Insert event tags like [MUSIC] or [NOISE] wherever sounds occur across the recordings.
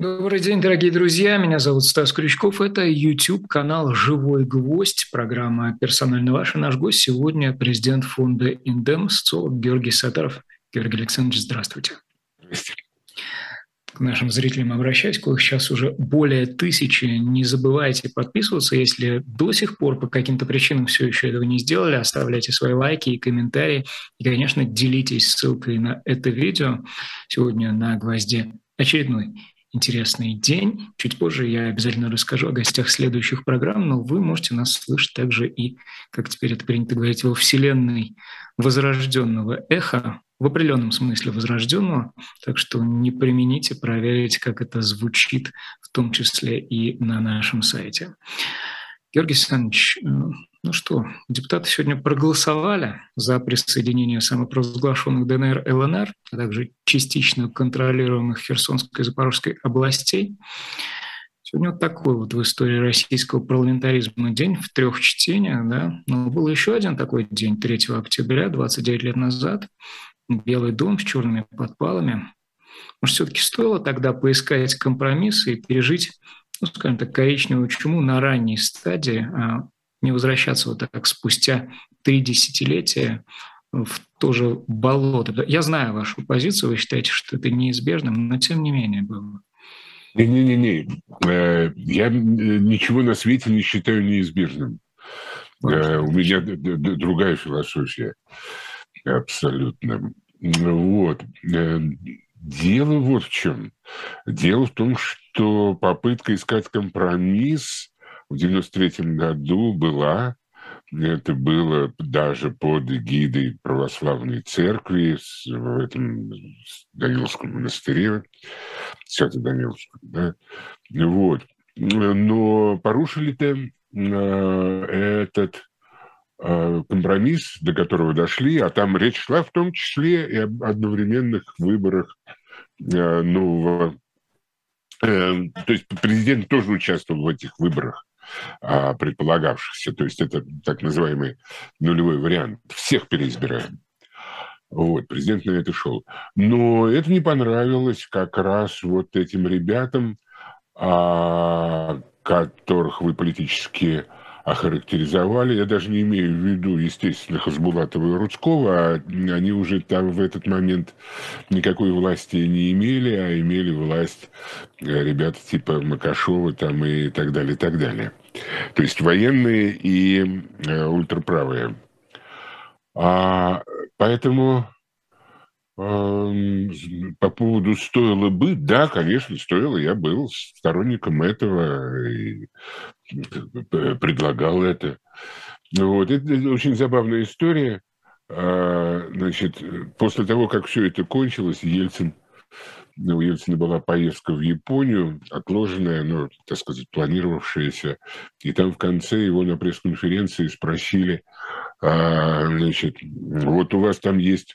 Добрый день, дорогие друзья. Меня зовут Стас Крючков. Это YouTube-канал «Живой гвоздь», программа «Персонально ваш». И наш гость сегодня президент фонда «Индем», социолог Георгий Сатаров. Георгий Александрович, здравствуйте. Здравствуйте. К нашим зрителям обращаюсь, коих сейчас уже более тысячи. Не забывайте подписываться, если до сих пор по каким-то причинам все еще этого не сделали. Оставляйте свои лайки и комментарии. И, конечно, делитесь ссылкой на это видео. Сегодня на «Гвозде» очередной интересный день. Чуть позже я обязательно расскажу о гостях следующих программ, но вы можете нас слышать также и, как теперь это принято говорить, во вселенной возрожденного эха, в определенном смысле возрожденного, так что не примените проверить, как это звучит, в том числе и на нашем сайте. Георгий Александрович, э, ну что, депутаты сегодня проголосовали за присоединение самопровозглашенных ДНР ЛНР, а также частично контролируемых Херсонской и Запорожской областей. Сегодня вот такой вот в истории российского парламентаризма день в трех чтениях, да. Но был еще один такой день 3 октября, 29 лет назад. Белый дом с черными подпалами. Может, все-таки стоило тогда поискать компромиссы и пережить ну, скажем так, коричневую чуму на ранней стадии, а не возвращаться вот так спустя три десятилетия в то же болото. Я знаю вашу позицию, вы считаете, что это неизбежным, но тем не менее было. Не-не-не, э, я ничего на свете не считаю неизбежным. Э, у меня другая философия абсолютно. Вот. Э, дело вот в чем. Дело в том, что попытка искать компромисс в 93 году была, это было даже под эгидой православной церкви в этом Даниловском монастыре, Свято-Даниловском, да, вот. Но порушили-то э, этот э, компромисс, до которого дошли, а там речь шла в том числе и об одновременных выборах э, нового. То есть президент тоже участвовал в этих выборах а, предполагавшихся. То есть это так называемый нулевой вариант. Всех переизбираем. Вот, президент на это шел. Но это не понравилось как раз вот этим ребятам, а, которых вы политически охарактеризовали. Я даже не имею в виду, естественно, Хасбулатова и Рудского, а они уже там в этот момент никакой власти не имели, а имели власть э, ребята типа Макашова там и так далее, и так далее. То есть военные и э, ультраправые. А, поэтому по поводу стоило бы, да, конечно, стоило. Я был сторонником этого и предлагал это. Вот. Это очень забавная история. А, значит, после того, как все это кончилось, Ельцин, ну, у Ельцина была поездка в Японию, отложенная, ну, так сказать, планировавшаяся. И там в конце его на пресс-конференции спросили, а, значит, вот у вас там есть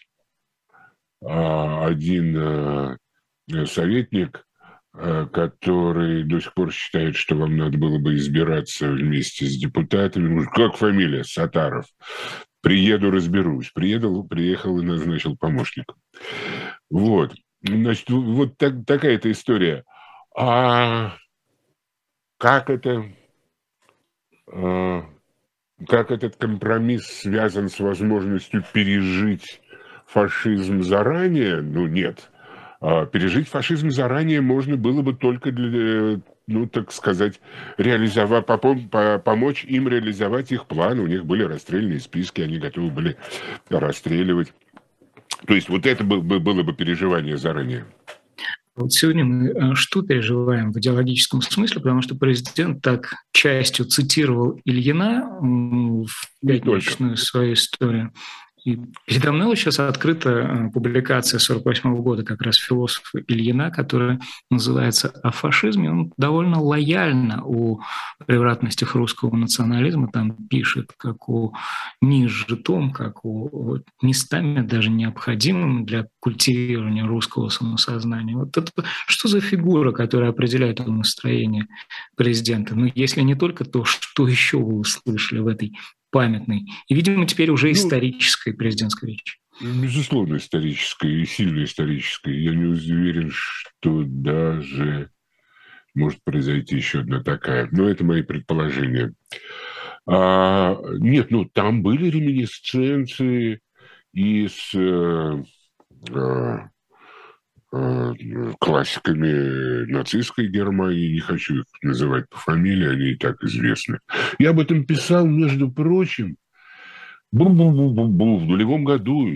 а, один э, советник, э, который до сих пор считает, что вам надо было бы избираться вместе с депутатами. Как фамилия? Сатаров. Приеду, разберусь. Приеду, приехал и назначил помощника. Вот. Значит, вот так, такая-то история. А как это... А, как этот компромисс связан с возможностью пережить фашизм заранее, ну нет. А пережить фашизм заранее можно было бы только для, ну, так сказать, реализовать, помочь им реализовать их планы. У них были расстрельные списки, они готовы были расстреливать. То есть вот это было бы переживание заранее. Вот сегодня мы э, что переживаем в идеологическом смысле, потому что президент так частью цитировал Ильина в пятничную свою историю. Передо мной вот сейчас открыта э, публикация 48 года как раз философа Ильина, которая называется «О фашизме». Он довольно лояльно о превратностях русского национализма там пишет, как о низжитом, как о местами даже необходимым для культивирования русского самосознания. Вот это что за фигура, которая определяет настроение президента? Ну, если не только то, что еще вы услышали в этой памятной и, видимо, теперь уже ну, исторической президентской речи. Безусловно, исторической и сильно исторической. Я не уверен, что даже может произойти еще одна такая. Но это мои предположения. А, нет, ну там были реминисценции из э, э, э, классиками нацистской Германии, не хочу их называть по фамилии, они и так известны. Я об этом писал, между прочим, бу-бу-бу-бу-бу, в нулевом году,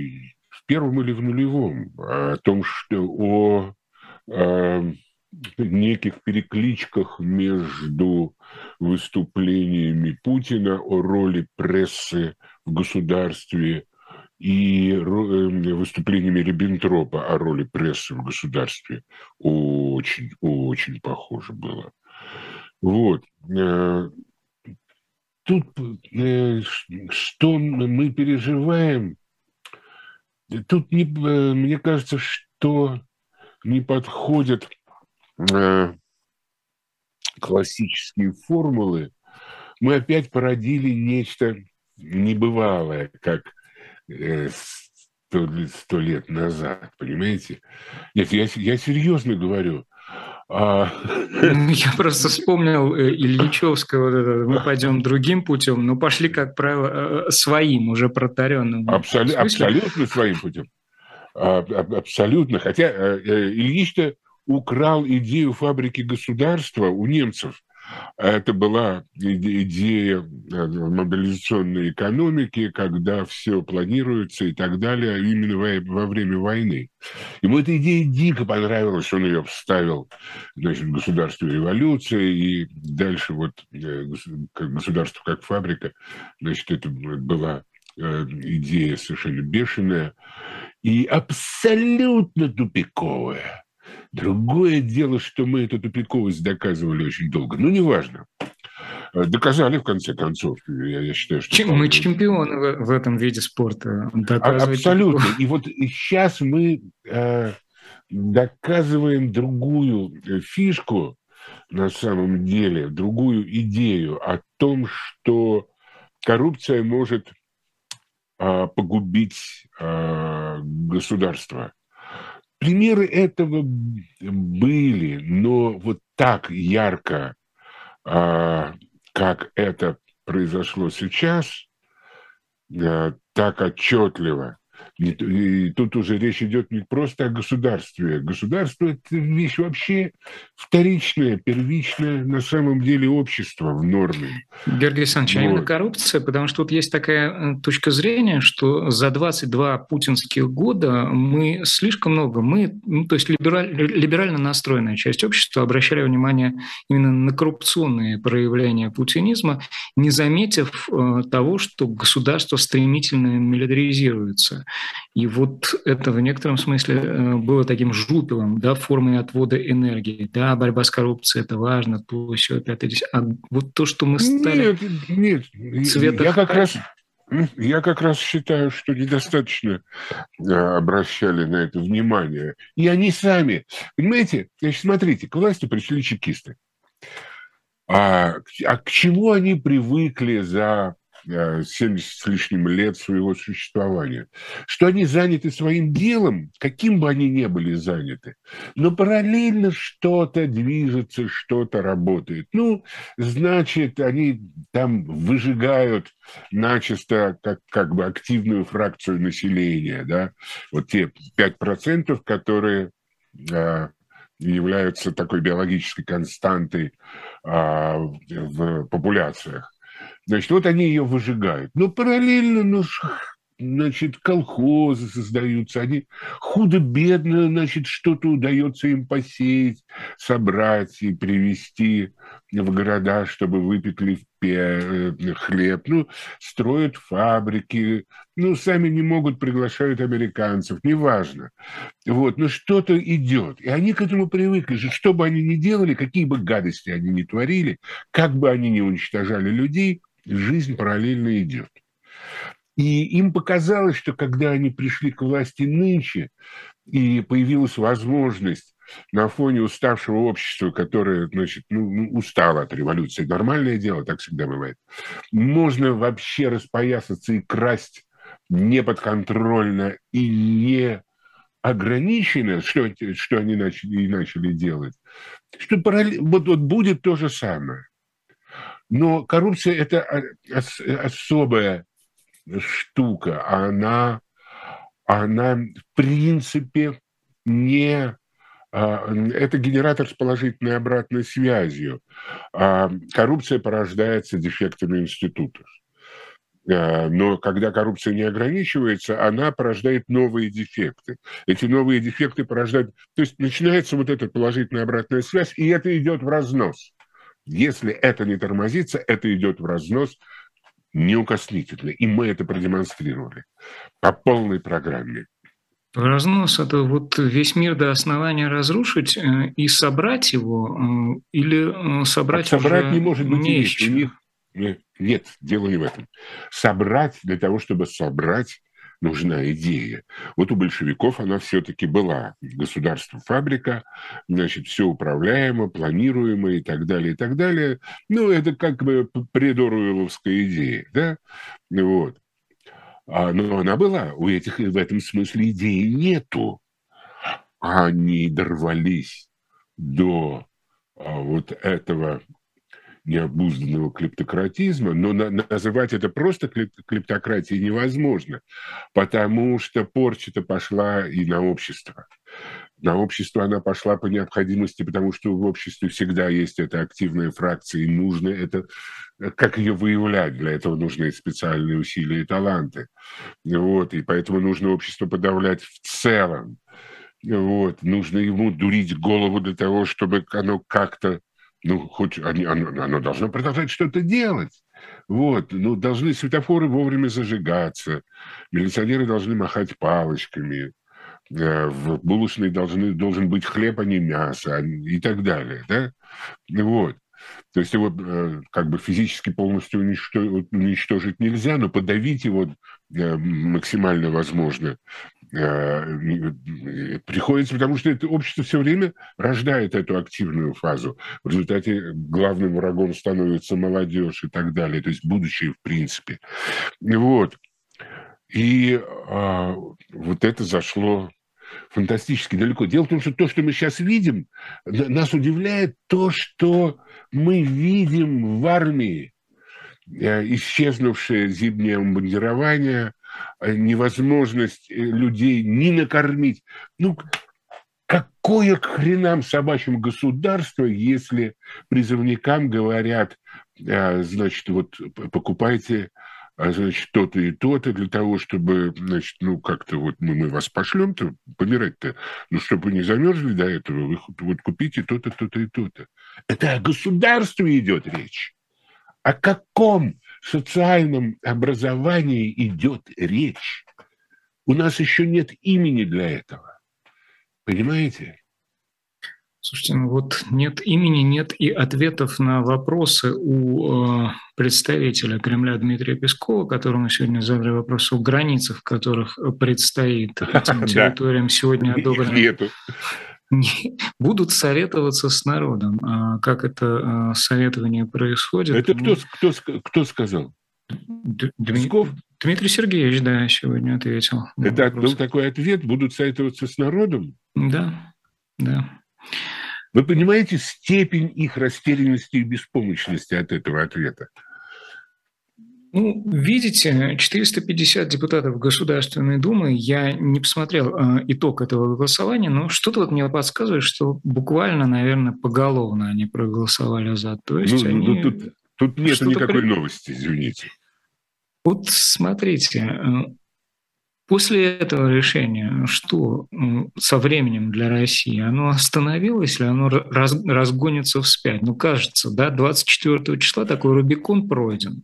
в первом или в нулевом, о том, что о, о неких перекличках между выступлениями Путина о роли прессы в государстве и э, выступлениями Риббентропа о роли прессы в государстве очень, очень похоже было. Вот. Э, тут э, что мы переживаем, тут не, мне кажется, что не подходят классические формулы, мы опять породили нечто небывалое, как э, сто, лет назад, понимаете? Нет, я, я серьезно говорю. А... [LAUGHS] Я просто вспомнил э, Ильичевского, мы пойдем другим путем, но пошли, как правило, э, своим, уже протаренным. Абсолют, абсолютно своим путем. А, абсолютно. Хотя Ильич-то украл идею фабрики государства у немцев. Это была идея э, мобилизационной экономики, когда все планируется и так далее, именно во, время войны. Ему эта идея дико понравилась, он ее вставил значит, в государство революции, и дальше вот э, государство как фабрика, значит, это была э, идея совершенно бешеная и абсолютно тупиковая. Другое дело, что мы эту тупиковость доказывали очень долго. Ну, неважно. Э, доказали, в конце концов. Я, я считаю, что... Чем, мы чемпионы в, в этом виде спорта. А, абсолютно. И вот сейчас мы э, доказываем другую э, фишку, на самом деле, другую идею о том, что коррупция может э, погубить э, государство. Примеры этого были, но вот так ярко, а, как это произошло сейчас, а, так отчетливо, и тут уже речь идет не просто о государстве. Государство – это вещь вообще вторичная, первичная на самом деле общество в норме. Георгий Александрович, вот. а именно коррупция, потому что тут есть такая э, точка зрения, что за 22 путинских года мы слишком много, мы, ну, то есть либераль, либерально настроенная часть общества обращали внимание именно на коррупционные проявления путинизма, не заметив э, того, что государство стремительно милитаризируется. И вот это в некотором смысле э, было таким жупелом, да, формой отвода энергии. Да, борьба с коррупцией – это важно, то все, опять здесь. А вот то, что мы стали... Нет, нет, цвета я как раз... Я как раз считаю, что недостаточно э, обращали на это внимание. И они сами, понимаете, значит, смотрите, к власти пришли чекисты. А, а к чему они привыкли за 70 э, с лишним лет своего существования, что они заняты своим делом, каким бы они ни были заняты, но параллельно что-то движется, что-то работает. Ну, значит, они там выжигают начисто как, как бы активную фракцию населения, да, вот те 5%, которые э, являются такой биологической константой а, в популяциях. Значит, вот они ее выжигают. Но параллельно, ну, значит, колхозы создаются, они худо-бедно, значит, что-то удается им посеять, собрать и привезти в города, чтобы выпекли э, хлеб, ну, строят фабрики, ну, сами не могут, приглашают американцев, неважно. Вот, но что-то идет. И они к этому привыкли, что бы они ни делали, какие бы гадости они ни творили, как бы они ни уничтожали людей, жизнь параллельно идет. И им показалось, что когда они пришли к власти нынче, и появилась возможность на фоне уставшего общества, которое, значит, ну, ну, устало от революции, нормальное дело, так всегда бывает, можно вообще распоясаться и красть неподконтрольно и не ограничено, что, что они начали, и начали делать, что вот, вот будет то же самое. Но коррупция – это особая штука. Она, она в принципе не а, это генератор с положительной обратной связью. А, коррупция порождается дефектами институтов. А, но когда коррупция не ограничивается, она порождает новые дефекты. Эти новые дефекты порождают... То есть начинается вот эта положительная обратная связь, и это идет в разнос. Если это не тормозится, это идет в разнос неукоснительно. И мы это продемонстрировали по полной программе. Разнос – это вот весь мир до основания разрушить э, и собрать его, э, или э, собрать Собрать не может быть не у них. Нет, дело не в этом. Собрать, для того, чтобы собрать, нужна идея. Вот у большевиков она все-таки была. Государство, фабрика, значит, все управляемо, планируемо и так далее, и так далее. Ну, это как бы предоруэловская идея, да? Вот. А, но она была. У этих в этом смысле идеи нету. Они дорвались до а, вот этого необузданного клептократизма, но на, называть это просто клептократией невозможно, потому что порча-то пошла и на общество. На общество она пошла по необходимости, потому что в обществе всегда есть эта активная фракция, и нужно это, как ее выявлять, для этого нужны специальные усилия и таланты. Вот, и поэтому нужно общество подавлять в целом. Вот, нужно ему дурить голову для того, чтобы оно как-то ну, хоть оно, оно должно продолжать что-то делать. Вот, ну, должны светофоры вовремя зажигаться, милиционеры должны махать палочками, э, в булочной должны, должен быть хлеб, а не мясо, а и так далее, да? Вот. То есть его э, как бы физически полностью уничтожить нельзя, но подавить его э, максимально возможно приходится, потому что это общество все время рождает эту активную фазу. В результате главным врагом становится молодежь и так далее, то есть будущее в принципе. Вот. И а, вот это зашло фантастически далеко. Дело в том, что то, что мы сейчас видим, нас удивляет то, что мы видим в армии. Э, исчезнувшее зимнее бомбардирование, Э, невозможность э, людей ни накормить. Ну, какое к хренам собачьим государство, если призывникам говорят, э, значит, вот покупайте значит, то-то и то-то для того, чтобы, значит, ну, как-то вот мы, мы вас пошлем-то, помирать-то, ну, чтобы вы не замерзли до этого, вы вот купите то-то, то-то и то-то. Это о государстве идет речь. О каком социальном образовании идет речь. У нас еще нет имени для этого. Понимаете? Слушайте, ну вот нет имени, нет и ответов на вопросы у э, представителя Кремля Дмитрия Пескова, которому сегодня задали вопрос о границах, в которых предстоит этим [LAUGHS] территориям сегодня одобрено. [LAUGHS] Нету. будут советоваться с народом. А как это а, советование происходит? Это кто, кто, кто сказал? Песков? Дмитрий Сергеевич, да, сегодня ответил. Это был такой ответ, будут советоваться с народом? Да, да. Вы понимаете степень их растерянности и беспомощности от этого ответа? Ну, видите, 450 депутатов Государственной Думы, я не посмотрел э, итог этого голосования, но что-то вот мне подсказывает, что буквально, наверное, поголовно они проголосовали за. То есть ну, ну они... ну, тут, тут нет никакой при... новости, извините. Вот смотрите, э, После этого решения что со временем для России? Оно остановилось или оно раз, разгонится вспять? Ну, кажется, да, 24 числа такой Рубикон пройден.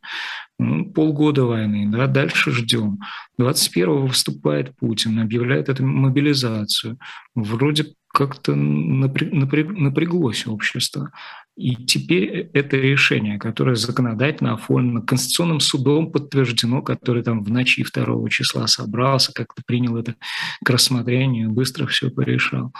Ну, полгода войны, да, дальше ждем. 21-го выступает Путин, объявляет эту мобилизацию. Вроде как-то напряг, напряг, напряглось общество. И теперь это решение, которое законодательно оформлено, Конституционным судом подтверждено, который там в ночи 2 числа собрался, как-то принял это к рассмотрению, быстро все порешал.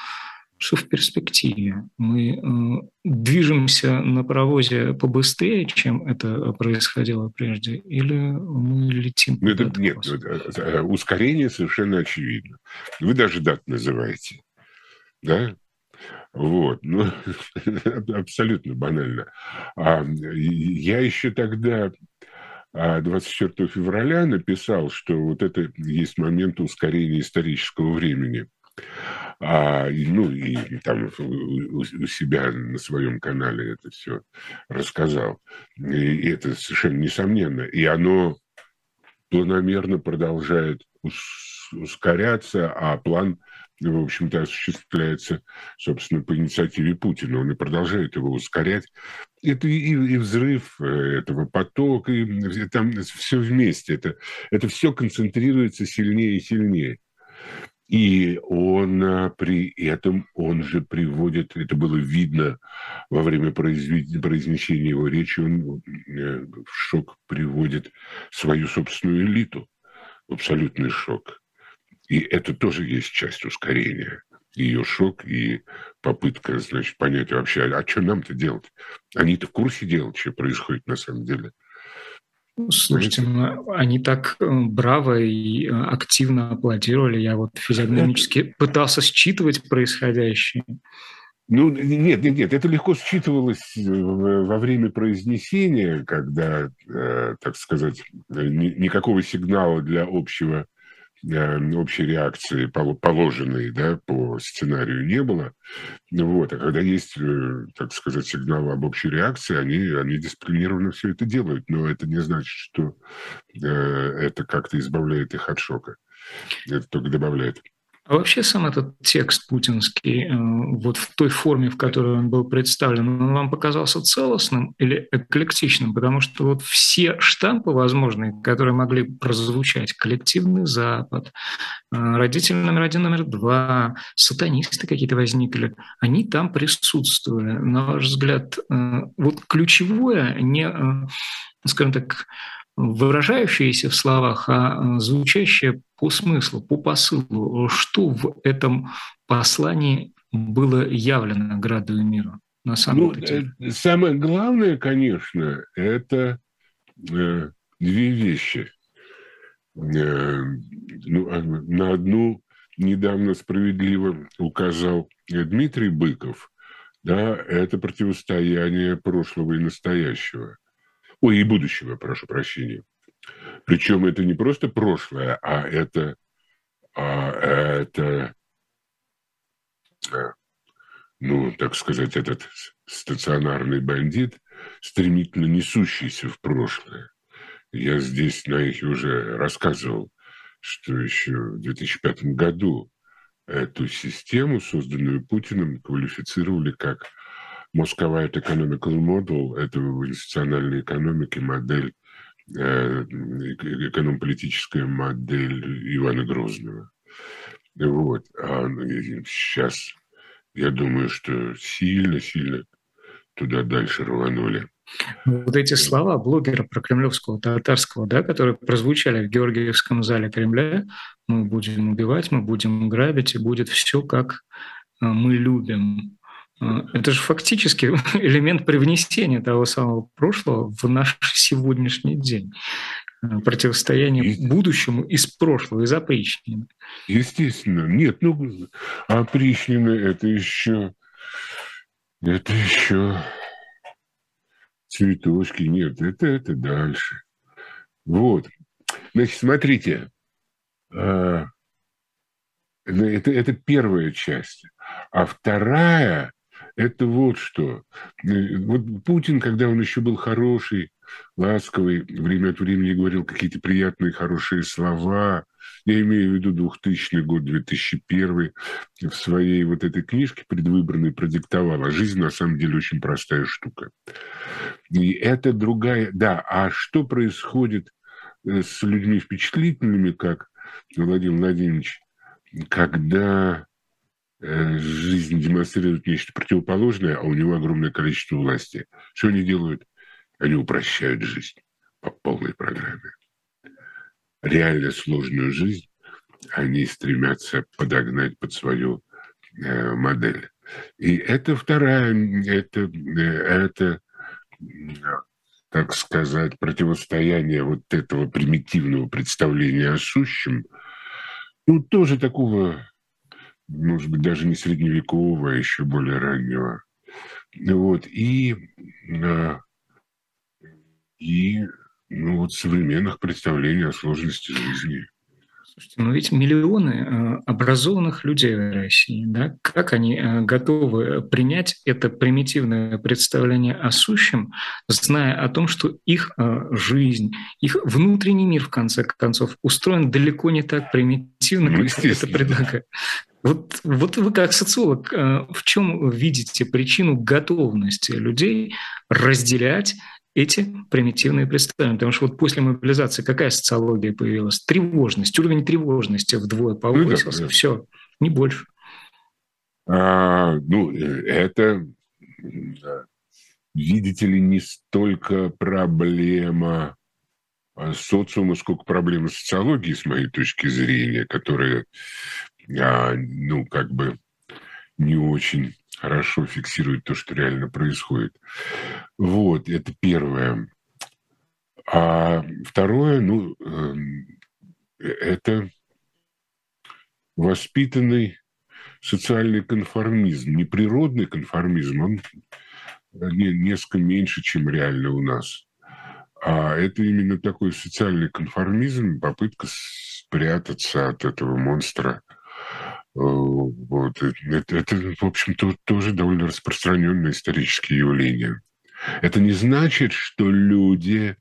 Что в перспективе? Мы э, движемся на паровозе побыстрее, чем это происходило прежде, или мы летим? Ну, это, нет, это, э, ускорение совершенно очевидно. Вы даже дат называете. Да? Вот, ну, [LAUGHS] абсолютно банально. А, я еще тогда 24 февраля написал, что вот это есть момент ускорения исторического времени. А, ну, и, и там у, у себя на своем канале это все рассказал. И это совершенно несомненно. И оно планомерно продолжает ускоряться, а план в общем-то, осуществляется, собственно, по инициативе Путина. Он и продолжает его ускорять. Это и, и взрыв э, этого потока, и там все вместе. Это, это все концентрируется сильнее и сильнее. И он а, при этом, он же приводит, это было видно во время произнесения его речи, он э, в шок приводит свою собственную элиту. Абсолютный шок. И это тоже есть часть ускорения. Ее шок и попытка, значит, понять вообще, а, а что нам-то делать? Они-то в курсе дела, что происходит на самом деле. Слушайте, ну, они так э, браво и э, активно аплодировали. Я вот физиогномически [LAUGHS] пытался считывать происходящее. Ну, нет, нет, нет, это легко считывалось э, во время произнесения, когда, так сказать, никакого сигнала для общего общей реакции положенной да, по сценарию не было. Вот. А когда есть, э, так сказать, сигналы об общей реакции, они, они дисциплинированно все это делают. Но это не значит, что э, это как-то избавляет их от шока. Это только добавляет. А вообще сам этот текст путинский, э, вот в той форме, в которой он был представлен, он вам показался целостным или эклектичным? Потому что вот все штампы возможные, которые могли прозвучать, коллективный Запад, э, родитель номер один, номер два, сатанисты какие-то возникли, они там присутствовали. На ваш взгляд, э, вот ключевое, не, скажем так, выражающееся в словах, а звучащее по смыслу, по посылу. Что в этом послании было явлено граду и миру? На самом ну, деле? Э, самое главное, конечно, это э, две вещи. Э, ну, а на одну недавно справедливо указал Дмитрий Быков, да, это противостояние прошлого и настоящего. Ой, и будущего, прошу прощения. Причем это не просто прошлое, а это, а это ну, так сказать, этот стационарный бандит, стремительно несущийся в прошлое. Я здесь на их уже рассказывал, что еще в 2005 году эту систему, созданную Путиным, квалифицировали как Moscow Economical Model, это в институциональной экономике модель, э, эконом-политическая модель Ивана Грозного. Вот. А сейчас я думаю, что сильно-сильно туда дальше рванули. Вот эти слова блогера про кремлевского татарского, да, которые прозвучали в Георгиевском зале Кремля, мы будем убивать, мы будем грабить, и будет все, как э, мы любим. А, это же фактически [LAUGHS] элемент привнесения того самого прошлого в наш сегодняшний день. А, противостояние и... будущему из прошлого, из опричнины. Естественно. Нет, ну, опричнина – это еще... Это еще цветочки. Нет, это, это дальше. Вот. Значит, смотрите. А, это, это первая часть. А вторая это вот что. Э, вот Путин, когда он еще был хороший, ласковый, время от времени говорил какие-то приятные, хорошие слова. Я имею в виду 2000 год, 2001 в своей вот этой книжке предвыборной. А жизнь на самом деле очень простая штука. И это другая... Да, а что происходит э, с людьми впечатлительными, как Владимир Владимирович, когда жизнь демонстрирует нечто противоположное, а у него огромное количество власти. Что они делают? Они упрощают жизнь по полной программе. Реально сложную жизнь они стремятся подогнать под свою э, модель. И это вторая, это, э, это, так сказать, противостояние вот этого примитивного представления о сущем, ну, тоже такого может быть, даже не средневекового, а еще более раннего. Вот. И, э, и ну, вот современных представлений о сложности жизни. Слушайте, ну ведь миллионы э, образованных людей в России, да, как они э, готовы принять это примитивное представление о сущем, зная о том, что их э, жизнь, их внутренний мир, в конце концов, устроен далеко не так примитивно, ну, как это предлагает. Вот, вот вы как социолог, в чем видите причину готовности людей разделять эти примитивные представления. Потому что вот после мобилизации какая социология появилась? Тревожность. Уровень тревожности вдвое повысился. Ну, да, Все, не больше. А, ну, это, видите ли, не столько проблема а, социума, сколько проблема социологии, с моей точки зрения, которая, ну, как бы не очень хорошо фиксирует то, что реально происходит. Вот, это первое. А второе, ну, эм, это воспитанный социальный конформизм, не природный конформизм, он несколько меньше, чем реально у нас. А это именно такой социальный конформизм, попытка спрятаться от этого монстра – Э, вот. Это, это, в общем-то, тоже довольно распространенное историческое явление. Это не значит, что люди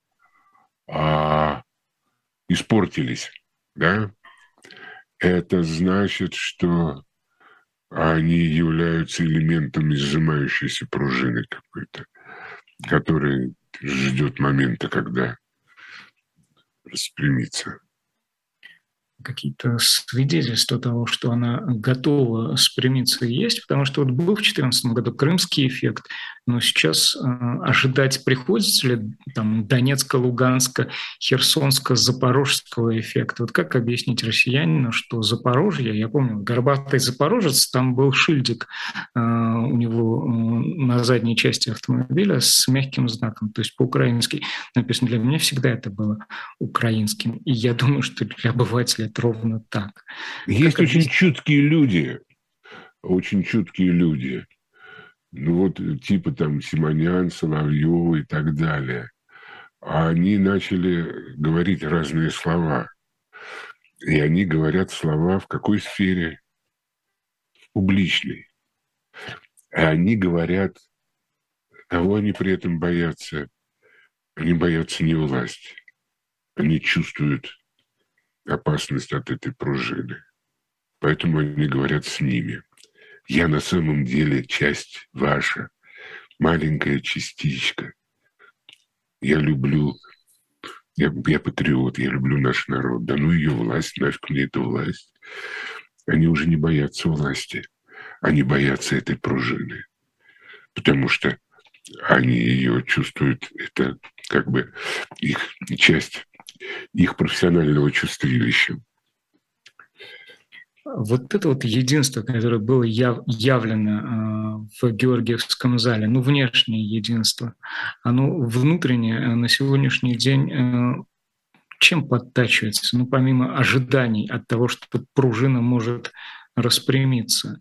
а, испортились, да? Это значит, что они являются элементами сжимающейся пружины какой-то, который ждет момента, когда распрямится какие-то свидетельства того, что она готова спрямиться, есть, потому что вот был в 2014 году крымский эффект, но сейчас э, ожидать приходится ли там Донецка, Луганска, Херсонска, Запорожского эффекта. Вот как объяснить россиянину, что Запорожье, я помню, горбатый запорожец, там был шильдик э, у него на задней части автомобиля с мягким знаком, то есть по-украински написано. Для меня всегда это было украинским. И я думаю, что для обывателя это ровно так. Есть как очень объяснить? чуткие люди, очень чуткие люди, ну вот типа там Симонян, Соловьева и так далее, а они начали говорить разные слова. И они говорят слова в какой сфере? В публичной. И они говорят, кого они при этом боятся? Они боятся не власти. Они чувствуют опасность от этой пружины. Поэтому они говорят с ними – я на самом деле часть ваша, маленькая частичка. Я люблю, я, я патриот, я люблю наш народ. Да ну ее власть, нафиг мне эта власть. Они уже не боятся власти, они боятся этой пружины. Потому что они ее чувствуют, это как бы их часть их профессионального чувствилища вот это вот единство, которое было яв, явлено э, в Георгиевском зале, ну, внешнее единство, оно внутреннее э, на сегодняшний день э, чем подтачивается? Ну, помимо ожиданий от того, что пружина может распрямиться.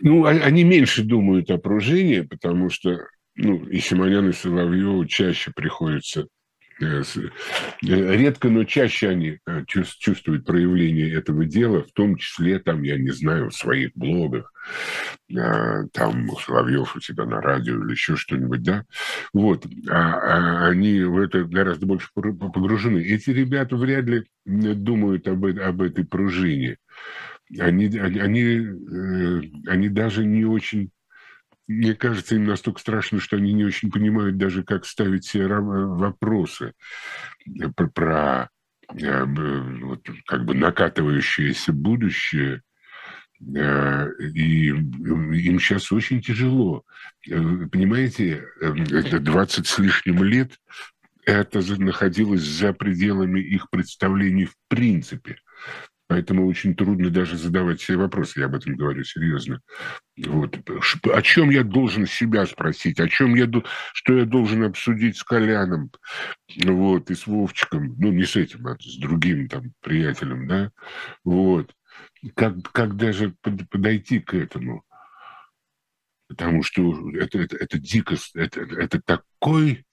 Ну, а, они меньше думают о пружине, потому что ну, и Симонян, и Соловьеву чаще приходится редко, но чаще они э, чувствуют проявление этого дела, в том числе, там, я не знаю, в своих блогах, там Соловьев у себя на радио или еще что-нибудь, да, вот, а, а они в это гораздо больше погружены. Эти ребята вряд ли думают об, об этой пружине. Они, они, они даже не очень мне кажется, им настолько страшно, что они не очень понимают даже, как ставить себе вопросы про, про э, вот, как бы накатывающееся будущее. Э, и им сейчас очень тяжело. Э, понимаете, это 20 с лишним лет это находилось за пределами их представлений в принципе. Поэтому очень трудно даже задавать себе вопросы, я об этом говорю серьезно. Вот. О чем я должен себя спросить, о чем я, что я должен обсудить с Коляном, вот, и с Вовчиком, ну, не с этим, а с другим там приятелем, да, вот. как, как даже подойти к этому? Потому что это, это, это дико, это, это такой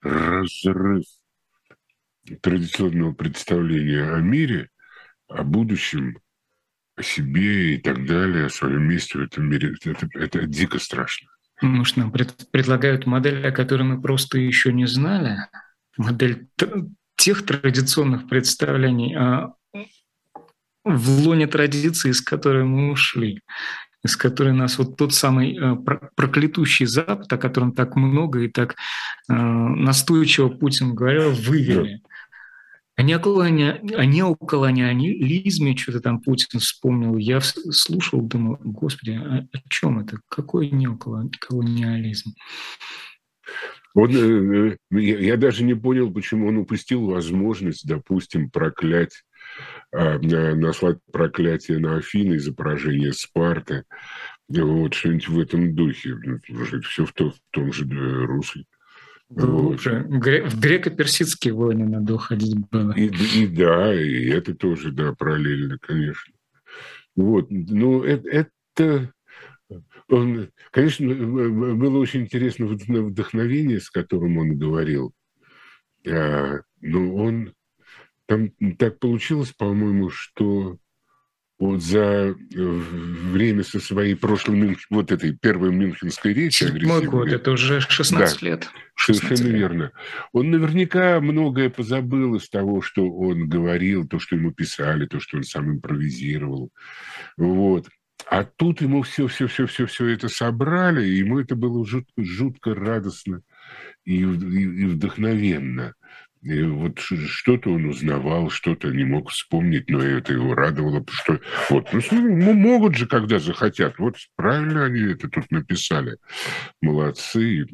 разрыв традиционного представления о мире, о будущем, о себе и так далее, о своем месте в этом мире. Это, это дико страшно. Может, нам пред, предлагают модель, о которой мы просто еще не знали? Модель тех традиционных представлений о в лоне традиции, из которой мы ушли, из которой нас вот тот самый э, проклятущий Запад, о котором так много и так э, настойчиво Путин говорил, вывели. О, неоколони... о неоколониализме что-то там Путин вспомнил. Я слушал, думал, господи, о, о чем это? Какой неоколониализм? Он, э, я, я даже не понял, почему он упустил возможность, допустим, проклять а, наслать проклятие на Афины за поражение Спарты. Вот, что-нибудь в этом духе. Все в, то, в том же э, русле. Глубже. В греко-персидские войны надо уходить было. И, и да, и это тоже, да, параллельно, конечно. Вот, ну, это, это он, конечно, было очень интересно вдохновение, с которым он говорил. А, но он там так получилось, по-моему, что вот за э, время со своей прошлой, вот этой первой мюнхенской речи... Седьмой год, это уже 16 да, лет. 16 совершенно лет. верно. Он наверняка многое позабыл из того, что он говорил, то, что ему писали, то, что он сам импровизировал. Вот. А тут ему все-все-все-все-все это собрали, и ему это было жутко, жутко радостно и, и, и вдохновенно. И вот что-то он узнавал, что-то не мог вспомнить, но это его радовало, что вот, ну, ну, могут же, когда захотят. Вот правильно они это тут написали. Молодцы.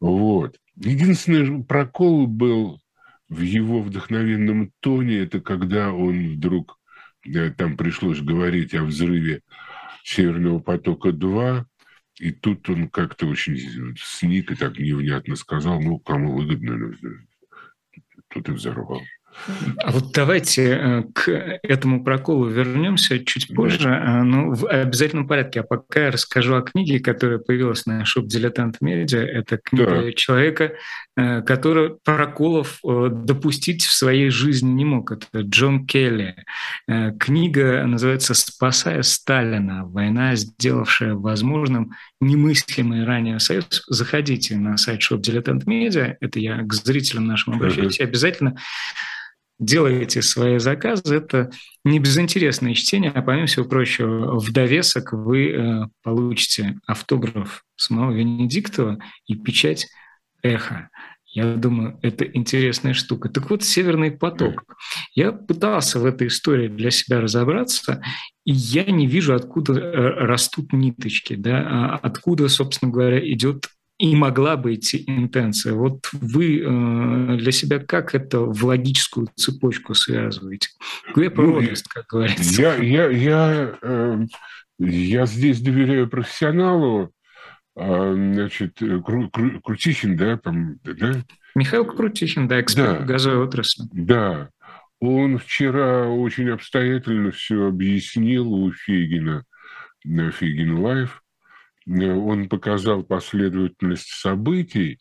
Вот. Единственный прокол был в его вдохновенном тоне, это когда он вдруг, да, там пришлось говорить о взрыве Северного потока-2, и тут он как-то очень сник и так невнятно сказал, ну, кому выгодно тут и взорвал. А вот давайте э, к этому проколу вернемся чуть позже, э, но в обязательном порядке. А пока я расскажу о книге, которая появилась на шоп «Дилетант Медиа». Это книга да. человека, э, который проколов допустить в своей жизни не мог. Это Джон Келли. Книга называется «Спасая Сталина. Война, сделавшая возможным немыслимый ранее союз». Заходите на сайт шоп «Дилетант Медиа». Это я к зрителям нашим обращаюсь. Обязательно делаете свои заказы, это не безинтересное чтение, а помимо всего прочего, в довесок вы э, получите автограф самого Венедиктова и печать «Эхо». Я думаю, это интересная штука. Так вот, «Северный поток». Я пытался в этой истории для себя разобраться, и я не вижу, откуда э, растут ниточки, да, а откуда, собственно говоря, идет и могла бы идти интенция. Вот вы э, для себя как это в логическую цепочку связываете? Где проводность, ну, как говорится? Я, я, я, э, я здесь доверяю профессионалу, значит, Кру, Кру, Крутихин, да, там, да? Михаил Крутихин, да, эксперт да, газовой отрасли. Да, он вчера очень обстоятельно все объяснил у Фейгина на Фейгин Live он показал последовательность событий,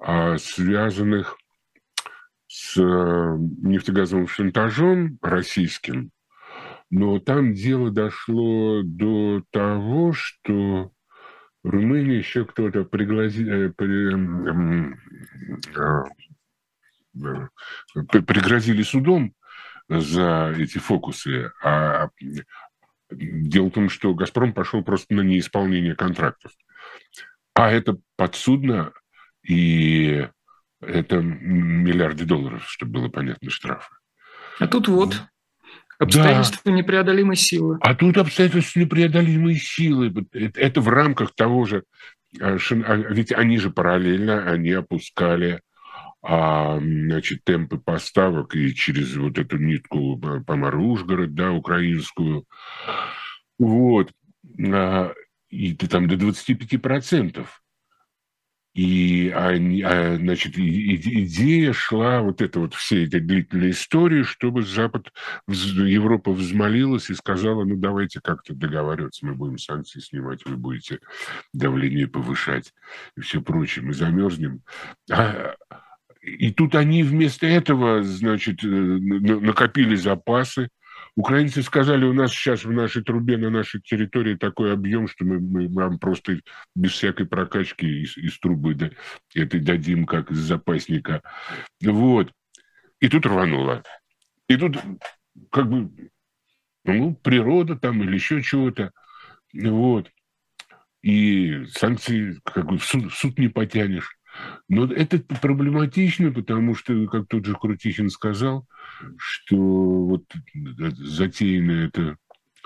а, связанных с э, нефтегазовым шантажом российским. Но там дело дошло до того, что Румыния еще кто-то пригрозили, э, при, э, пригрозили судом за эти фокусы, а Дело в том, что «Газпром» пошел просто на неисполнение контрактов. А это подсудно, и это миллиарды долларов, чтобы было понятно, штрафы. А тут вот обстоятельства да. непреодолимой силы. А тут обстоятельства непреодолимой силы. Это в рамках того же... А, а, ведь они же параллельно, они опускали а, значит, темпы поставок и через вот эту нитку Помар-Ужгород, да, украинскую. Вот. А, и ты там до 25%. И они, а, значит, идея шла, вот это вот все эти длительные истории, чтобы Запад, Европа взмолилась и сказала, ну давайте как-то договариваться, мы будем санкции снимать, вы будете давление повышать и все прочее, мы замерзнем. А, и тут они вместо этого, значит, э, накопили запасы, Украинцы сказали, у нас сейчас в нашей трубе на нашей территории такой объем, что мы, мы вам просто без всякой прокачки из, из трубы да, это дадим как из запасника. Вот. И тут рвануло. И тут как бы ну, природа там или еще чего-то. Вот. И санкции как бы в суд, в суд не потянешь. Но это проблематично, потому что, как тот же Крутихин сказал, что вот затеяно это,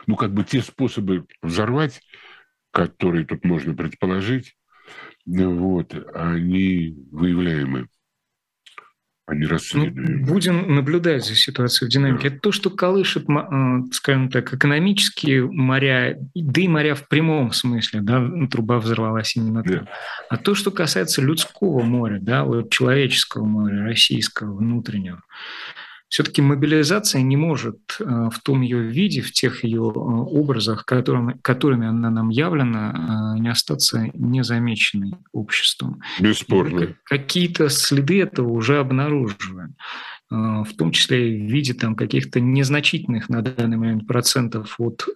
ну, как бы те способы взорвать, которые тут можно предположить, вот, они выявляемы не расследуем. Ну, будем наблюдать за ситуацией в динамике. Да. Это то, что колышет, э, скажем так, экономические моря, да и моря в прямом смысле, да, труба взорвалась именно да. там. А то, что касается людского моря, да, вот человеческого моря, российского, внутреннего, все-таки мобилизация не может э, в том ее виде, в тех ее э, образах, которыми, которыми она нам явлена, э, не остаться незамеченной обществом. Бесспорно. Какие-то следы этого уже обнаруживаем в том числе в виде там, каких-то незначительных на данный момент процентов от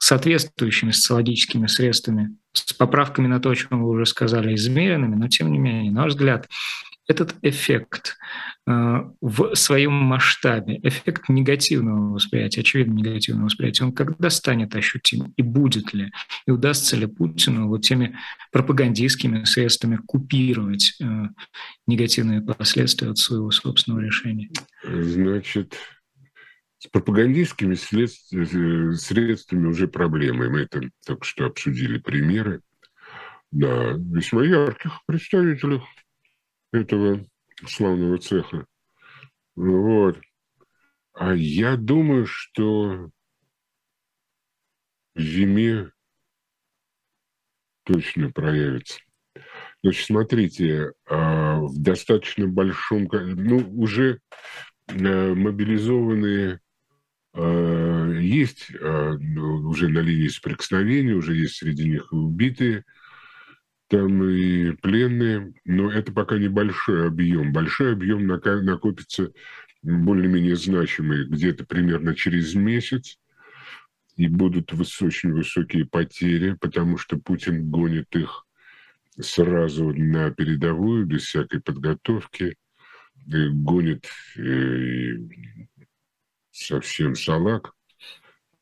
соответствующими социологическими средствами, с поправками на то, о чем вы уже сказали, измеренными, но тем не менее, на наш взгляд, этот эффект э, в своем масштабе, эффект негативного восприятия, очевидно негативного восприятия, он когда станет ощутим и будет ли, и удастся ли Путину вот теми пропагандистскими средствами купировать э, негативные последствия от своего собственного решения? Значит, с пропагандистскими э, средствами уже проблемы. Мы это только что обсудили примеры. Да, весьма ярких представителей этого славного цеха. Вот. А я думаю, что в зиме точно проявится. Значит, смотрите, а, в достаточно большом... Ну, уже э, мобилизованные а, есть а, ну, уже на линии соприкосновения, уже есть среди них убитые – там и пленные, но это пока небольшой объем. Большой объем накопится более-менее значимый где-то примерно через месяц, и будут очень высокие потери, потому что Путин гонит их сразу на передовую, без всякой подготовки, гонит э, совсем салак.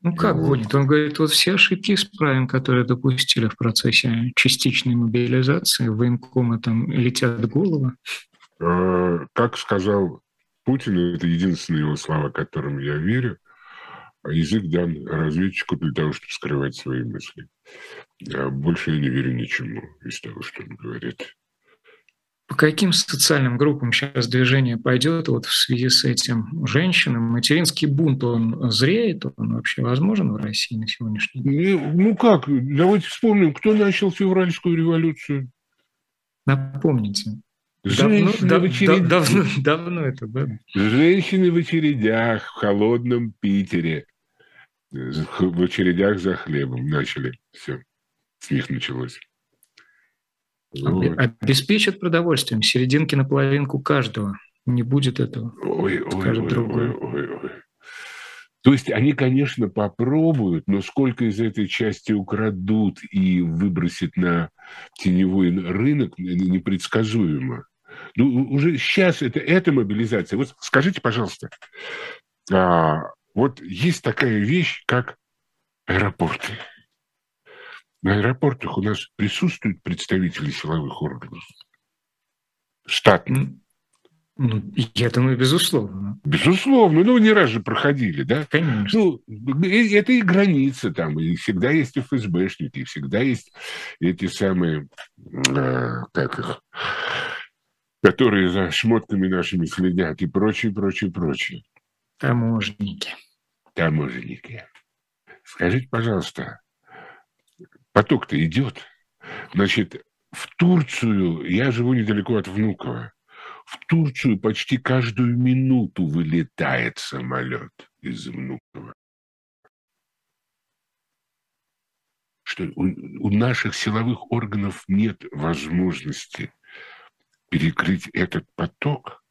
Ну как вот. гонит? Он говорит, вот все ошибки исправим, которые допустили в процессе частичной мобилизации, военкомы там летят головы. А, как сказал Путин, это единственные его слова, которым я верю, язык дан разведчику для того, чтобы скрывать свои мысли. А больше я не верю ничему из того, что он говорит. По каким социальным группам сейчас движение пойдет вот в связи с этим женщинам? Материнский бунт, он зреет? Он вообще возможен в России на сегодняшний день? Ну, ну как? Давайте вспомним, кто начал февральскую революцию? Напомните. Женщины давно, в очередях. Давно, давно это, да? Женщины в очередях в холодном Питере. В очередях за хлебом начали. Все. С них началось. Вот. Обеспечат продовольствием, серединки на половинку каждого. Не будет этого. Ой, ой, ой, ой, ой, ой. То есть они, конечно, попробуют, но сколько из этой части украдут и выбросят на теневой рынок, непредсказуемо. Ну, уже сейчас это, это мобилизация. Вот скажите, пожалуйста, а, вот есть такая вещь, как аэропорты. На аэропортах у нас присутствуют представители силовых органов? Штатно. Ну, я думаю, безусловно. Безусловно. Ну, не раз же проходили, да? Конечно. Ну, это и граница там. И всегда есть ФСБшники, и всегда есть эти самые, э, как их, которые за шмотками нашими следят и прочее, прочее, прочее. Таможенники. Таможенники. Скажите, пожалуйста, поток-то идет. Значит, в Турцию, я живу недалеко от Внуково, в Турцию почти каждую минуту вылетает самолет из Внуково. Что у, у наших силовых органов нет возможности перекрыть этот поток.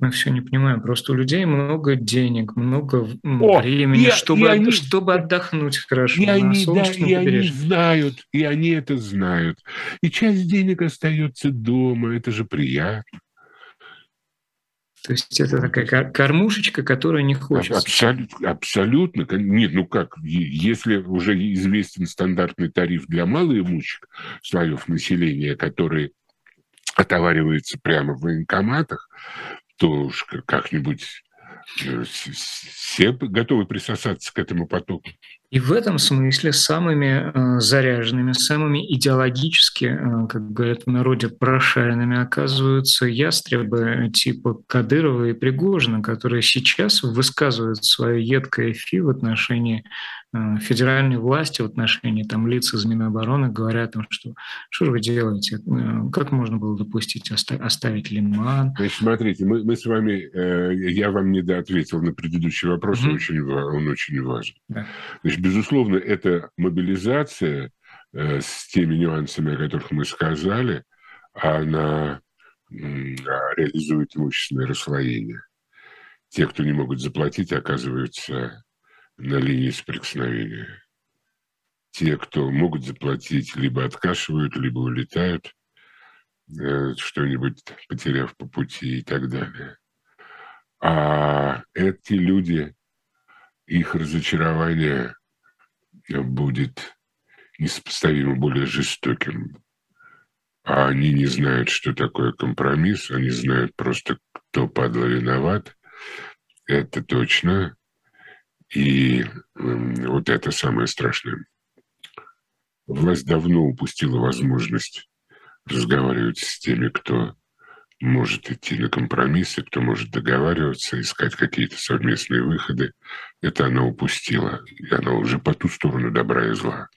Мы все не понимаем. Просто у людей много денег, много О, времени, и, чтобы, и они, чтобы отдохнуть хорошо. И они, да, и они знают, и они это знают. И часть денег остается дома. Это же приятно. То есть это такая кормушечка, которая не хочется. Абсолютно, абсолютно. Нет, ну как, если уже известен стандартный тариф для малоимущих слоев населения, который отоваривается прямо в военкоматах, то уж как-нибудь э, все готовы присосаться к этому потоку. И в этом смысле самыми э, заряженными, самыми идеологически, э, как говорят в народе, прошаренными оказываются ястребы типа Кадырова и Пригожина, которые сейчас высказывают свое едкое фи в отношении э, федеральной власти, в отношении там, лиц из Минобороны, говорят, о том, что что же вы делаете, э, как можно было допустить оставить Лиман. Значит, смотрите, мы, мы с вами, э, я вам недоответил на предыдущий вопрос, mm-hmm. очень, он очень важен. Да. Значит, безусловно, эта мобилизация с теми нюансами, о которых мы сказали, она реализует имущественное расслоение. Те, кто не могут заплатить, оказываются на линии соприкосновения. Те, кто могут заплатить, либо откашивают, либо улетают, э, что-нибудь потеряв по пути и так далее. А эти люди, их разочарование будет несопоставимо более жестоким. А они не знают, что такое компромисс, они знают просто, кто падла виноват. Это точно. И вот это самое страшное. Власть давно упустила возможность разговаривать с теми, кто может идти на компромиссы, кто может договариваться, искать какие-то совместные выходы. Это она упустила, и она уже по ту сторону добра и зла.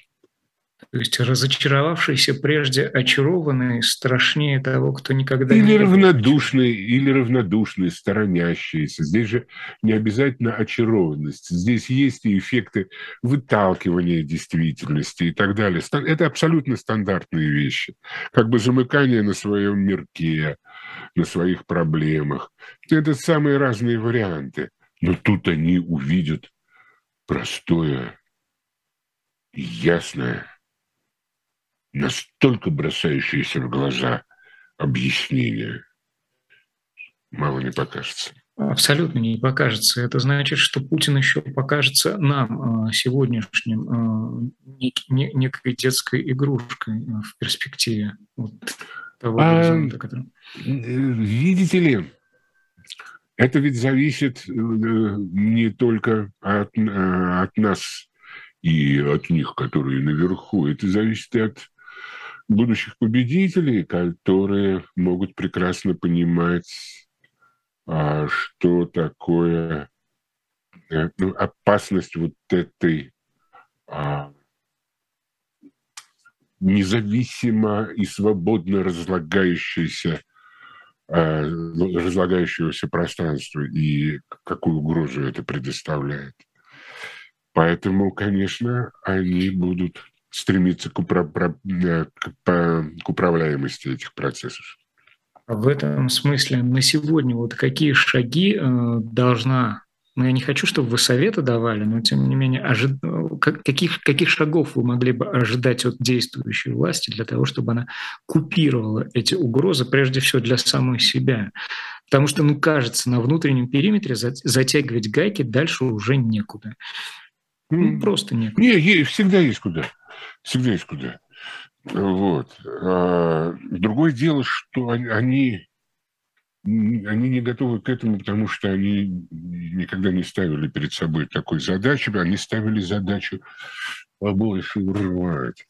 То есть разочаровавшийся прежде очарованный страшнее того, кто никогда или не... Равнодушный, или равнодушный, сторонящийся. Здесь же не обязательно очарованность. Здесь есть и эффекты выталкивания действительности и так далее. Это абсолютно стандартные вещи. Как бы замыкание на своем мирке, на своих проблемах. Это самые разные варианты. Но тут они увидят простое, ясное, настолько бросающееся в глаза объяснение. Мало не покажется. Абсолютно не покажется. Это значит, что Путин еще покажется нам а, сегодняшним а, некой детской игрушкой в перспективе. Вот того а, горизонта, который... Видите ли, это ведь зависит э, не только от, э, от нас и от них, которые наверху. Это зависит и от будущих победителей, которые могут прекрасно понимать, а, что такое э, ну, опасность вот этой а, независимо и свободно разлагающейся э, разлагающегося пространства и какую угрозу это предоставляет. Поэтому, конечно, они будут стремиться к, управ... Э, к управляемости этих процессов. В этом смысле на сегодня вот какие шаги э, должна ну, я не хочу, чтобы вы советы давали, но тем не менее, ожид... каких, каких шагов вы могли бы ожидать от действующей власти для того, чтобы она купировала эти угрозы, прежде всего для самой себя? Потому что, ну, кажется, на внутреннем периметре затягивать гайки дальше уже некуда. Ну, просто некуда. Не, всегда есть куда. Всегда есть куда. Вот. А, другое дело, что они они не готовы к этому, потому что они никогда не ставили перед собой такой задачи, они ставили задачу побольше урвать.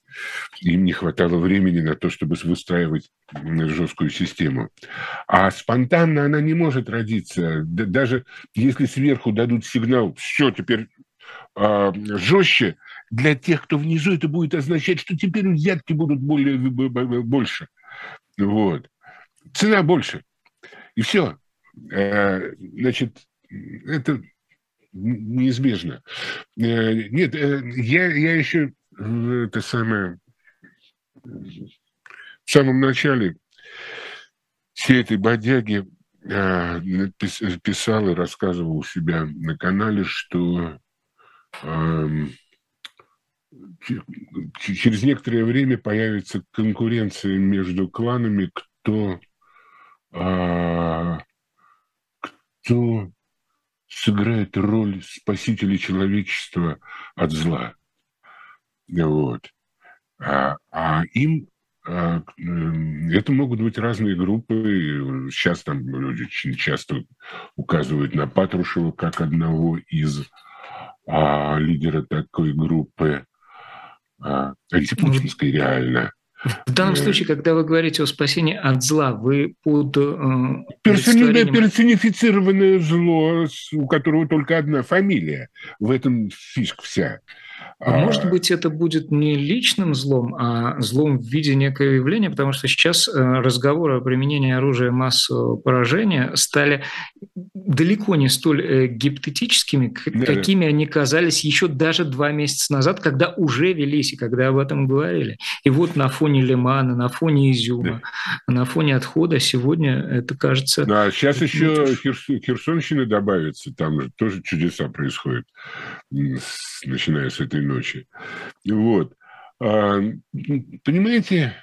Им не хватало времени на то, чтобы выстраивать жесткую систему. А спонтанно она не может родиться. Даже если сверху дадут сигнал, все, теперь э, жестче, для тех, кто внизу, это будет означать, что теперь взятки будут более, больше. Вот. Цена больше. И все. Э, значит, это неизбежно. Э, нет, э, я, я еще это самое в самом начале всей этой бодяги писал и рассказывал у себя на канале, что через некоторое время появится конкуренция между кланами, кто, а, кто сыграет роль спасителя человечества от зла. Вот. А, а им а, это могут быть разные группы. Сейчас там люди очень часто указывают на Патрушева как одного из а, лидера такой группы. А, антипутинской реально. В данном э, случае, когда вы говорите о спасении от зла, вы под... Э, персонифицированное зло, у которого только одна фамилия. В этом фишка вся. А может быть, это будет не личным злом, а злом в виде некого явления, потому что сейчас э, разговоры о применении оружия массового поражения стали далеко не столь э, гипотетическими, да, какими да. они казались еще даже два месяца назад, когда уже велись и когда об этом говорили. И вот на фоне Лимана, на фоне Изюма, да. на фоне отхода сегодня это кажется... Да, сейчас еще Херсонщина добавится, там же тоже чудеса происходят, начиная с этой ночи. Вот. А, понимаете,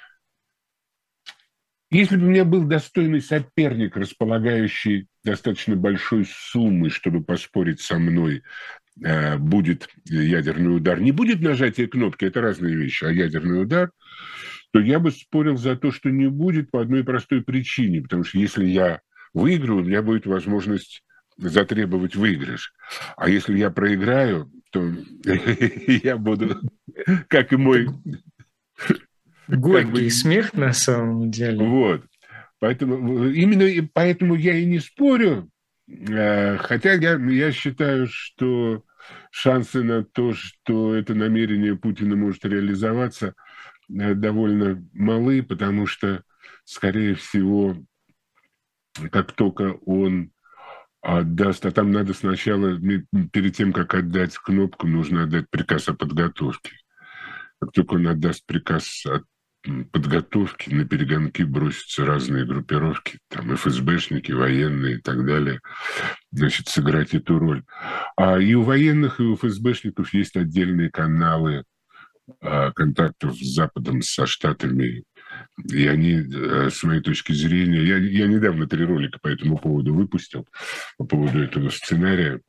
если бы у меня был достойный соперник, располагающий достаточно большой суммой, чтобы поспорить со мной, а, будет ядерный удар, не будет нажатия кнопки, это разные вещи, а ядерный удар, то я бы спорил за то, что не будет по одной простой причине, потому что если я выиграю, у меня будет возможность затребовать выигрыш. А если я проиграю, то [LAUGHS] я буду, как и мой... Горький как бы, смех на самом деле. Вот. Поэтому, именно поэтому я и не спорю, э, хотя я, я считаю, что шансы на то, что это намерение Путина может реализоваться, э, довольно малы, потому что, скорее всего, как только он отдаст, а там надо сначала, перед тем, как отдать кнопку, нужно отдать приказ о подготовке. Как только он отдаст приказ о подготовке, на перегонки бросятся разные группировки, там ФСБшники, военные и так далее, значит, сыграть эту роль. А и у военных, и у ФСБшников есть отдельные каналы а, контактов с Западом, со Штатами, и они, э, с моей точки зрения, я, я недавно три ролика по этому поводу выпустил, по поводу этого сценария.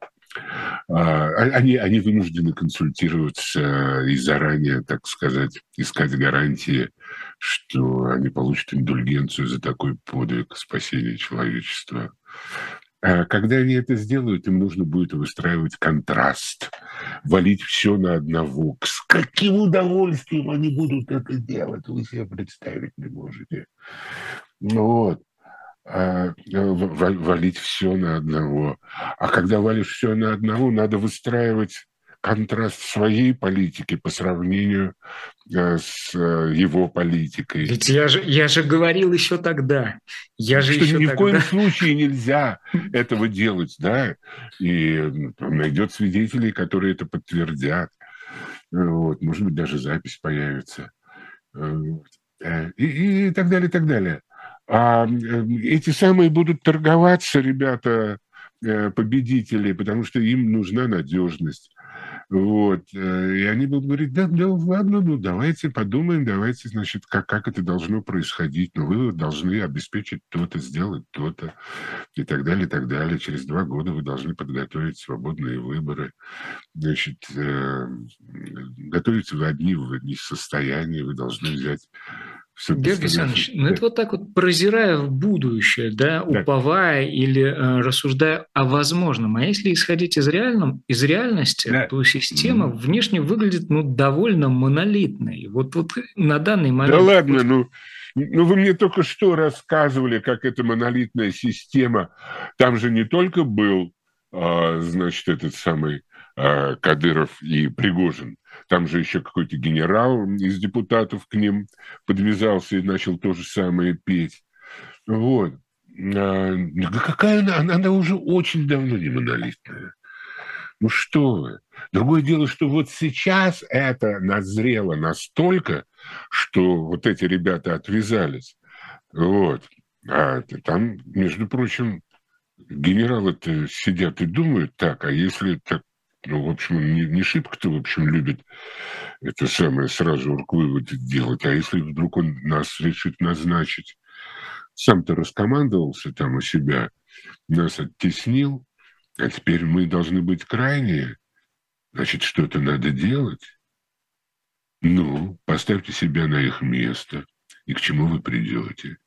А, а, они, они вынуждены консультироваться и заранее, так сказать, искать гарантии, что они получат индульгенцию за такой подвиг спасения человечества. А когда они это сделают, им нужно будет выстраивать контраст, валить все на одного. С каким удовольствием они будут это делать, вы себе представить не можете. Ну вот. А, валить все на одного. А когда валишь все на одного, надо выстраивать контраст своей политики по сравнению э, с э, его политикой. Ведь я же, я же говорил еще тогда. Я же что еще ни тогда... в коем случае нельзя [LAUGHS] этого делать, да, и найдет свидетелей, которые это подтвердят. Вот, может быть, даже запись появится. Э, и, и так далее, и так далее. А эти самые будут торговаться, ребята, победители, потому что им нужна надежность. Вот. Э, и они будут говорить, да, да, ладно, ну давайте подумаем, давайте, значит, как, как это должно происходить. Но вы должны обеспечить то-то, сделать то-то и так далее, и так далее. Через два года вы должны подготовить свободные выборы. Значит, э, готовиться вы одни, в состоянии, вы должны взять все Георгий Александрович, ну это вот так вот прозирая в будущее, да, да. уповая или э, рассуждая о возможном. А если исходить из, реальном, из реальности, да. то система mm. внешне выглядит ну, довольно монолитной. Вот, вот на данный момент... Да ладно, ну, ну вы мне только что рассказывали, как эта монолитная система. Там же не только был, а, значит, этот самый а, Кадыров и Пригожин. Там же еще какой-то генерал из депутатов к ним подвязался и начал то же самое петь. Вот. А, какая она? Она, она уже очень давно не монолитная. Ну что вы. Другое дело, что вот сейчас это назрело настолько, что вот эти ребята отвязались. Вот. А там, между прочим, генералы-то сидят и думают так, а если так, ну, в общем, не, не шибко-то, в общем, любит это самое сразу выводы делать, а если вдруг он нас решит назначить, сам-то раскомандовался там у себя, нас оттеснил, а теперь мы должны быть крайние, значит, что-то надо делать. Ну, поставьте себя на их место, и к чему вы придете.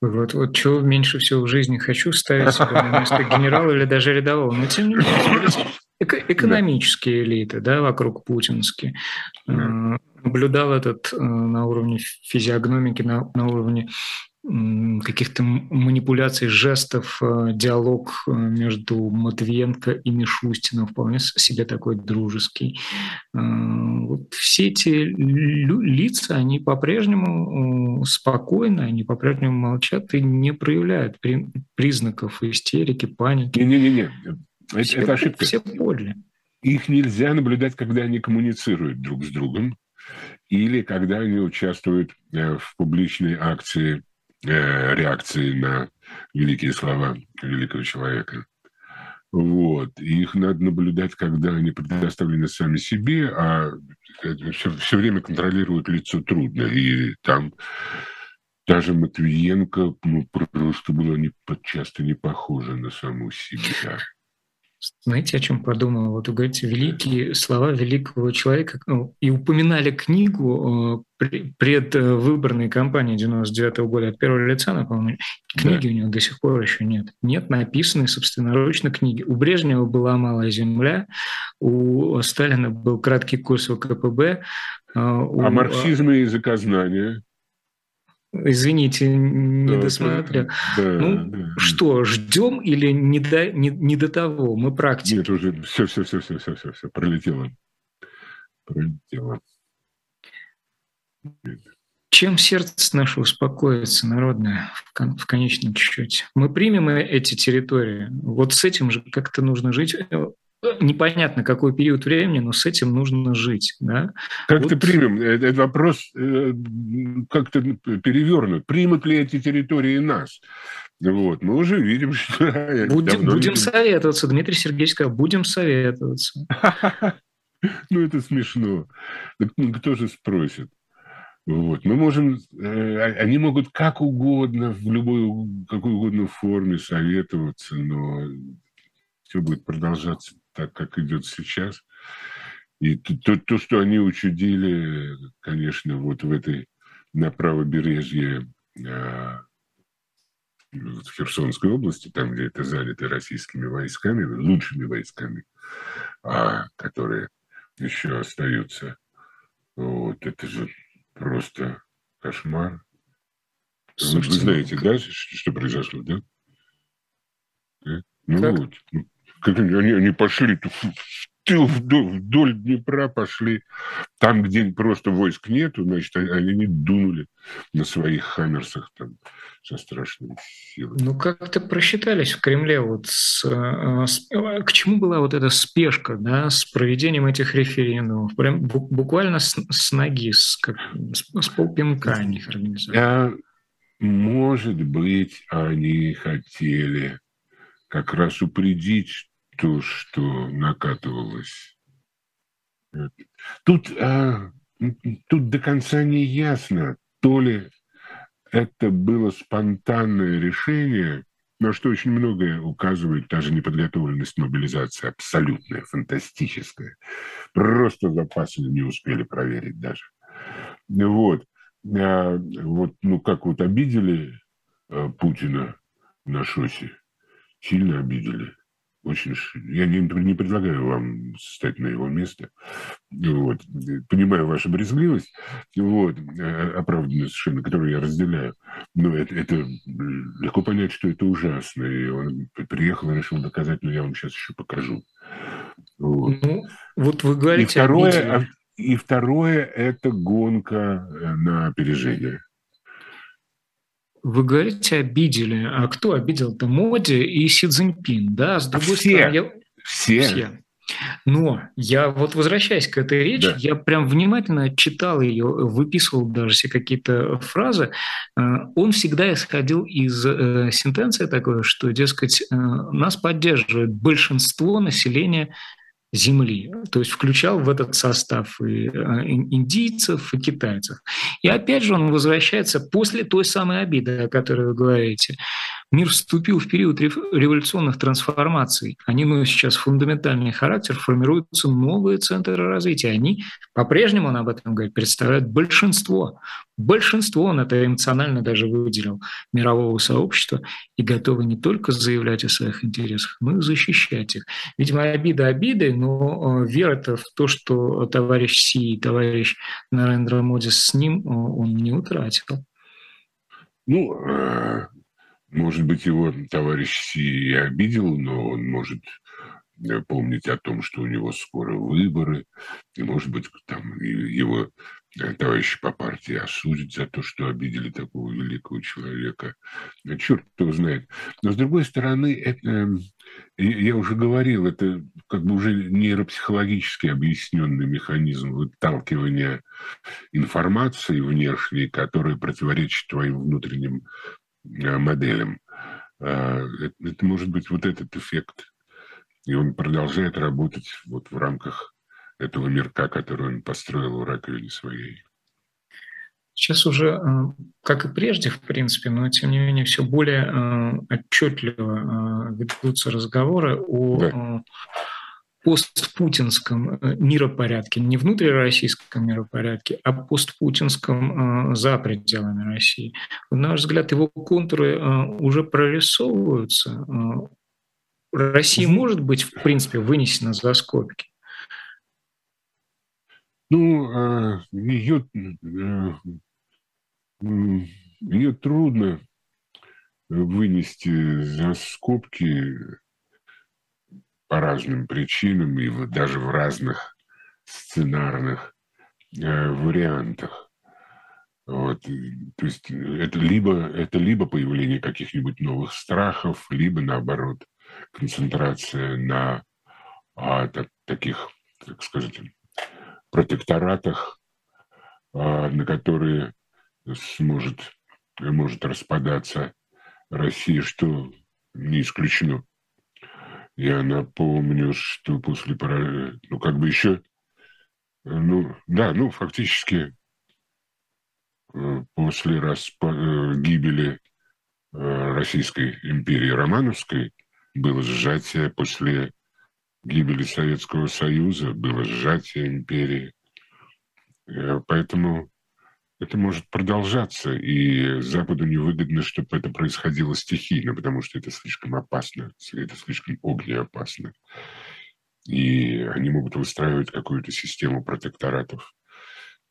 Вот, вот чего меньше всего в жизни хочу ставить себя на место генерала или даже рядового. Но тем не менее, эко- экономические элиты, да, вокруг путинские. Да. Наблюдал этот э, на уровне физиогномики, на, на уровне каких-то манипуляций, жестов, э, диалог э, между Матвиенко и Мишустином вполне себе такой дружеский. Э, вот все эти лица, они по-прежнему спокойны, они по-прежнему молчат и не проявляют признаков истерики, паники. Не-не-не, это, все, это ошибка. Все поняли. Их нельзя наблюдать, когда они коммуницируют друг с другом или когда они участвуют в публичной акции Э, реакции на великие слова великого человека. Вот. И их надо наблюдать, когда они предоставлены сами себе, а все, все время контролируют лицо трудно. И там даже Матвиенко ну, просто была не, часто не похожа на саму себя. Знаете, о чем подумал? Вот вы говорите, великие слова великого человека, ну, и упоминали книгу э, предвыборной кампании 99 -го года от первого лица, напомню. Книги да. у него до сих пор еще нет. Нет написанной собственноручно книги. У Брежнева была «Малая земля», у Сталина был краткий курс ВКПБ. Э, а у... Марксизм и языкознание? Извините, не да, досмотрел. Да, ну, да, что, ждем или не до, не, не до того? Мы практики. Нет, уже все, все, все, все, все, все, все, пролетело. Пролетело. Чем сердце наше успокоится, народное, в, кон, в конечном счете? Мы примем эти территории. Вот с этим же как-то нужно жить непонятно какой период времени, но с этим нужно жить. Да? Как-то вот. примем. Э, этот вопрос э, как-то перевернут. Примут ли эти территории нас? Вот, мы уже видим, [LAUGHS] что... Будем, будем советоваться, Дмитрий Сергеевич сказал, будем советоваться. [LAUGHS] Ну, это смешно. Ну, кто же спросит? Вот. Мы можем, э, они могут как угодно, в любой, какой угодно форме советоваться, но все будет продолжаться так, как идет сейчас. И то, то, что они учудили, конечно, вот в этой на правобережье а, в Херсонской области, там, где это занято российскими войсками, лучшими войсками, а, которые еще остаются. Вот это же просто кошмар. Слушайте, вы, знаете, да, что произошло, да? Ну как? вот. Как они, они пошли вдоль, вдоль Днепра пошли. Там, где просто войск нету, значит, они не дунули на своих хаммерсах там со страшной силой. Ну, как-то просчитались в Кремле. Вот с, э, с, к чему была вот эта спешка да, с проведением этих референдумов? Прям буквально с, с ноги, с, как, с, с полпинка они их организовали. А, может быть, они хотели как раз упредить то, что накатывалось. Тут, а, тут до конца не ясно, то ли это было спонтанное решение, на что очень многое указывает даже неподготовленность мобилизации, абсолютная, фантастическая. Просто запасы не успели проверить даже. Вот. А, вот, ну, как вот обидели а, Путина на шосе, сильно обидели. Очень, я не, не предлагаю вам стать на его место. Вот. Понимаю вашу брезгливость, вот, э, оправданную совершенно, которую я разделяю. Но это, это легко понять, что это ужасно. И он приехал и решил доказать, но я вам сейчас еще покажу. Вот. Ну, вот вы говорите... И второе, и второе – это гонка э, на опережение. Вы говорите, обидели. А кто обидел-то? Моди и Си Цзиньпин, да? С другой все, стороны, я... все. все. Но я вот возвращаясь к этой речи, да. я прям внимательно читал ее, выписывал даже все какие-то фразы. Э, он всегда исходил из э, сентенции такой, что, дескать, э, нас поддерживает большинство населения земли, то есть включал в этот состав и индийцев, и китайцев. И опять же он возвращается после той самой обиды, о которой вы говорите. Мир вступил в период революционных трансформаций. Они носят сейчас фундаментальный характер, формируются новые центры развития. Они, по-прежнему он об этом говорит, представляют большинство. Большинство, он это эмоционально даже выделил, мирового сообщества и готовы не только заявлять о своих интересах, но и защищать их. Видимо, обида обидой, но э, вера-то в то, что товарищ Си и товарищ Нарендра Моди с ним, э, он не утратил. Ну, э, может быть, его товарищ Си и обидел, но он может помнить о том, что у него скоро выборы, и, может быть, там его товарищи по партии осудят за то, что обидели такого великого человека. Э, Черт кто знает. Но, с другой стороны, это, я уже говорил, это как бы уже нейропсихологически объясненный механизм выталкивания информации внешней, которая противоречит твоим внутренним Э, моделям. А, это может быть вот этот эффект. И он продолжает работать вот в рамках этого мирка, который он построил в раковине своей. Сейчас уже, э, как и прежде, в принципе, но тем не менее все более э, отчетливо ведутся разговоры о да постпутинском э, миропорядке, не внутрироссийском миропорядке, а постпутинском э, за пределами России. На наш взгляд, его контуры э, уже прорисовываются. Россия может быть, в принципе, вынесена за скобки? Ну, ее, ее трудно вынести за скобки по разным причинам и даже в разных сценарных э, вариантах. Вот. То есть это либо, это либо появление каких-нибудь новых страхов, либо наоборот концентрация на а, так, таких, так сказать, протекторатах, а, на которые сможет, может распадаться Россия, что не исключено. Я напомню, что после ну как бы еще, ну да, ну фактически э, после распа... Э, гибели э, Российской империи Романовской было сжатие после гибели Советского Союза, было сжатие империи. Поэтому это может продолжаться, и Западу невыгодно, чтобы это происходило стихийно, потому что это слишком опасно, это слишком огнеопасно. И они могут выстраивать какую-то систему протекторатов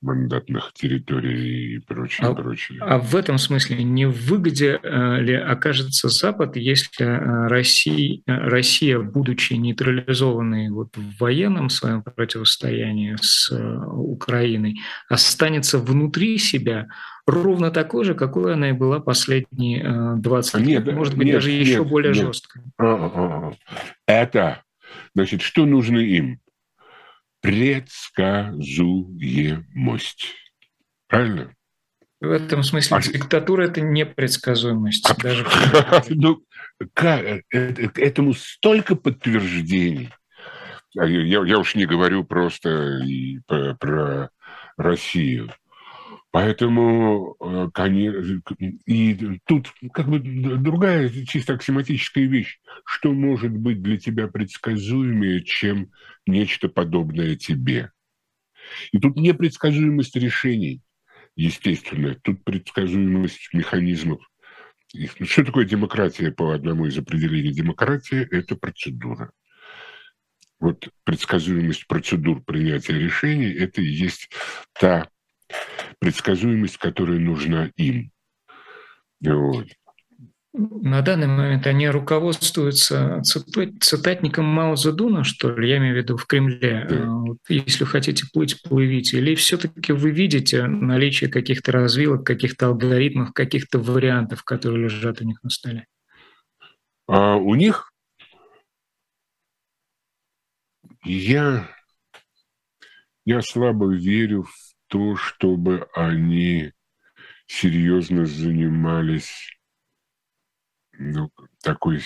мандатных территорий и прочее, а, прочее. А в этом смысле не в выгоде э, ли окажется Запад, если э, Россия, э, Россия, будучи нейтрализованной вот в военном своем противостоянии с Украиной, останется внутри себя ровно такой же, какой она и была последние 20 лет, нет, может быть, нет, даже нет, еще более нет. жесткой. А, а, а. Это, значит, что нужно им? Предсказуемость. Правильно? В этом смысле а... диктатура – это непредсказуемость. А... Даже... [LAUGHS] ну, как? Э, э, этому столько подтверждений. А я, я уж не говорю просто и про, про Россию. Поэтому, э, и тут как бы другая чисто аксиоматическая вещь. Что может быть для тебя предсказуемее, чем нечто подобное тебе? И тут непредсказуемость решений, естественно. Тут предсказуемость механизмов. Что такое демократия по одному из определений? Демократия – это процедура. Вот предсказуемость процедур принятия решений – это и есть та предсказуемость, которая нужна им. Вот. на данный момент они руководствуются цитатником Мао Цзэдуна, что ли, я имею в виду в Кремле. Да. Вот, если хотите плыть, плывите. Или все-таки вы видите наличие каких-то развилок, каких-то алгоритмов, каких-то вариантов, которые лежат у них на столе? А у них я, я слабо верю в то, чтобы они серьезно занимались ну, такой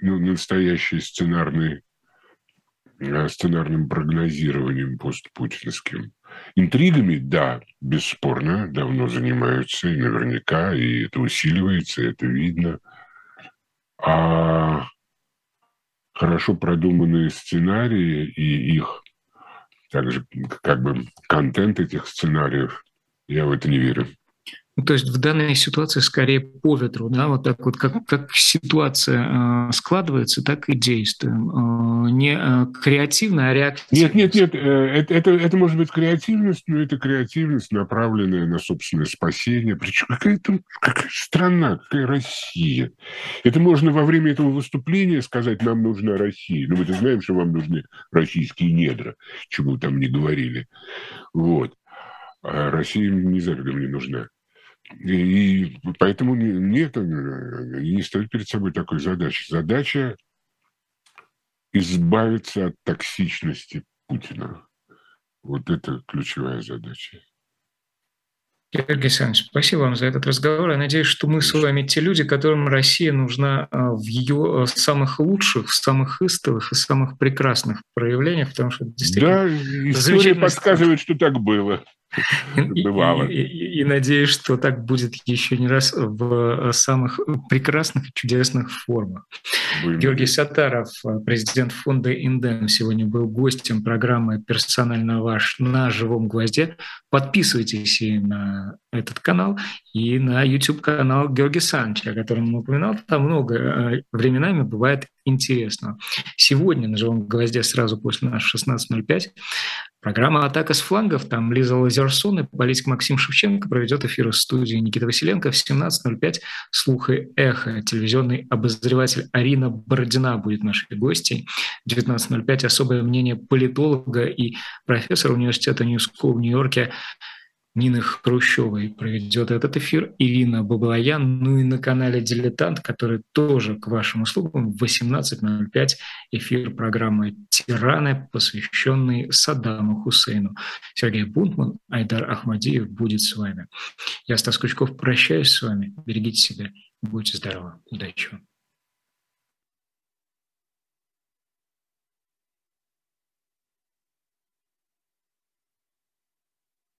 ну, настоящий сценарный э, сценарным прогнозированием постпутинским. Интригами, да, бесспорно, давно занимаются, и наверняка, и это усиливается, и это видно. А хорошо продуманные сценарии и их также как бы контент этих сценариев, я в это не верю. Ну, то есть в данной ситуации скорее по ветру, да, вот так вот, как, как ситуация э, складывается, так и действуем. Э, не э, креативно, а реактивно. Нет, нет, нет, э, это, это, это может быть креативность, но это креативность, направленная на собственное спасение. Причем какая-то какая страна, какая Россия. Это можно во время этого выступления сказать, нам нужна Россия. Ну, мы-то знаем, что вам нужны российские недра, чему там не говорили. Вот. А Россия не за не нужна. И поэтому нет, не стоит перед собой такой задачи. Задача избавиться от токсичности Путина. Вот это ключевая задача. Георгий Александрович, спасибо вам за этот разговор. Я надеюсь, что мы с вами те люди, которым Россия нужна а, в ее а, самых лучших, самых истовых и самых прекрасных проявлениях, потому что действительно... Да, история подсказывает, что так было. [LAUGHS] Бывало. И, и, и надеюсь, что так будет еще не раз в самых прекрасных и чудесных формах. Будем Георгий Сатаров, президент фонда «Индем», сегодня был гостем программы «Персонально ваш» на «Живом гвозде». Подписывайтесь и на этот канал, и на YouTube-канал Георгия Санча, о котором он упоминал. Там много э, временами бывает интересно. Сегодня на «Живом гвозде» сразу после нас 16.05 Программа «Атака с флангов», там Лиза Лазерсон и политик Максим Шевченко проведет эфир из студии Никита Василенко в 17.05 «Слух и эхо». Телевизионный обозреватель Арина Бородина будет нашей гостьей. В 19.05 особое мнение политолога и профессора университета New School в Нью-Йорке Нины Хрущевой проведет этот эфир, Ирина Баблоян, ну и на канале «Дилетант», который тоже к вашим услугам в 18.05 эфир программы «Тираны», посвященный Саддаму Хусейну. Сергей Бунтман, Айдар Ахмадиев будет с вами. Я, Стас Крючков, прощаюсь с вами. Берегите себя. Будьте здоровы. Удачи вам.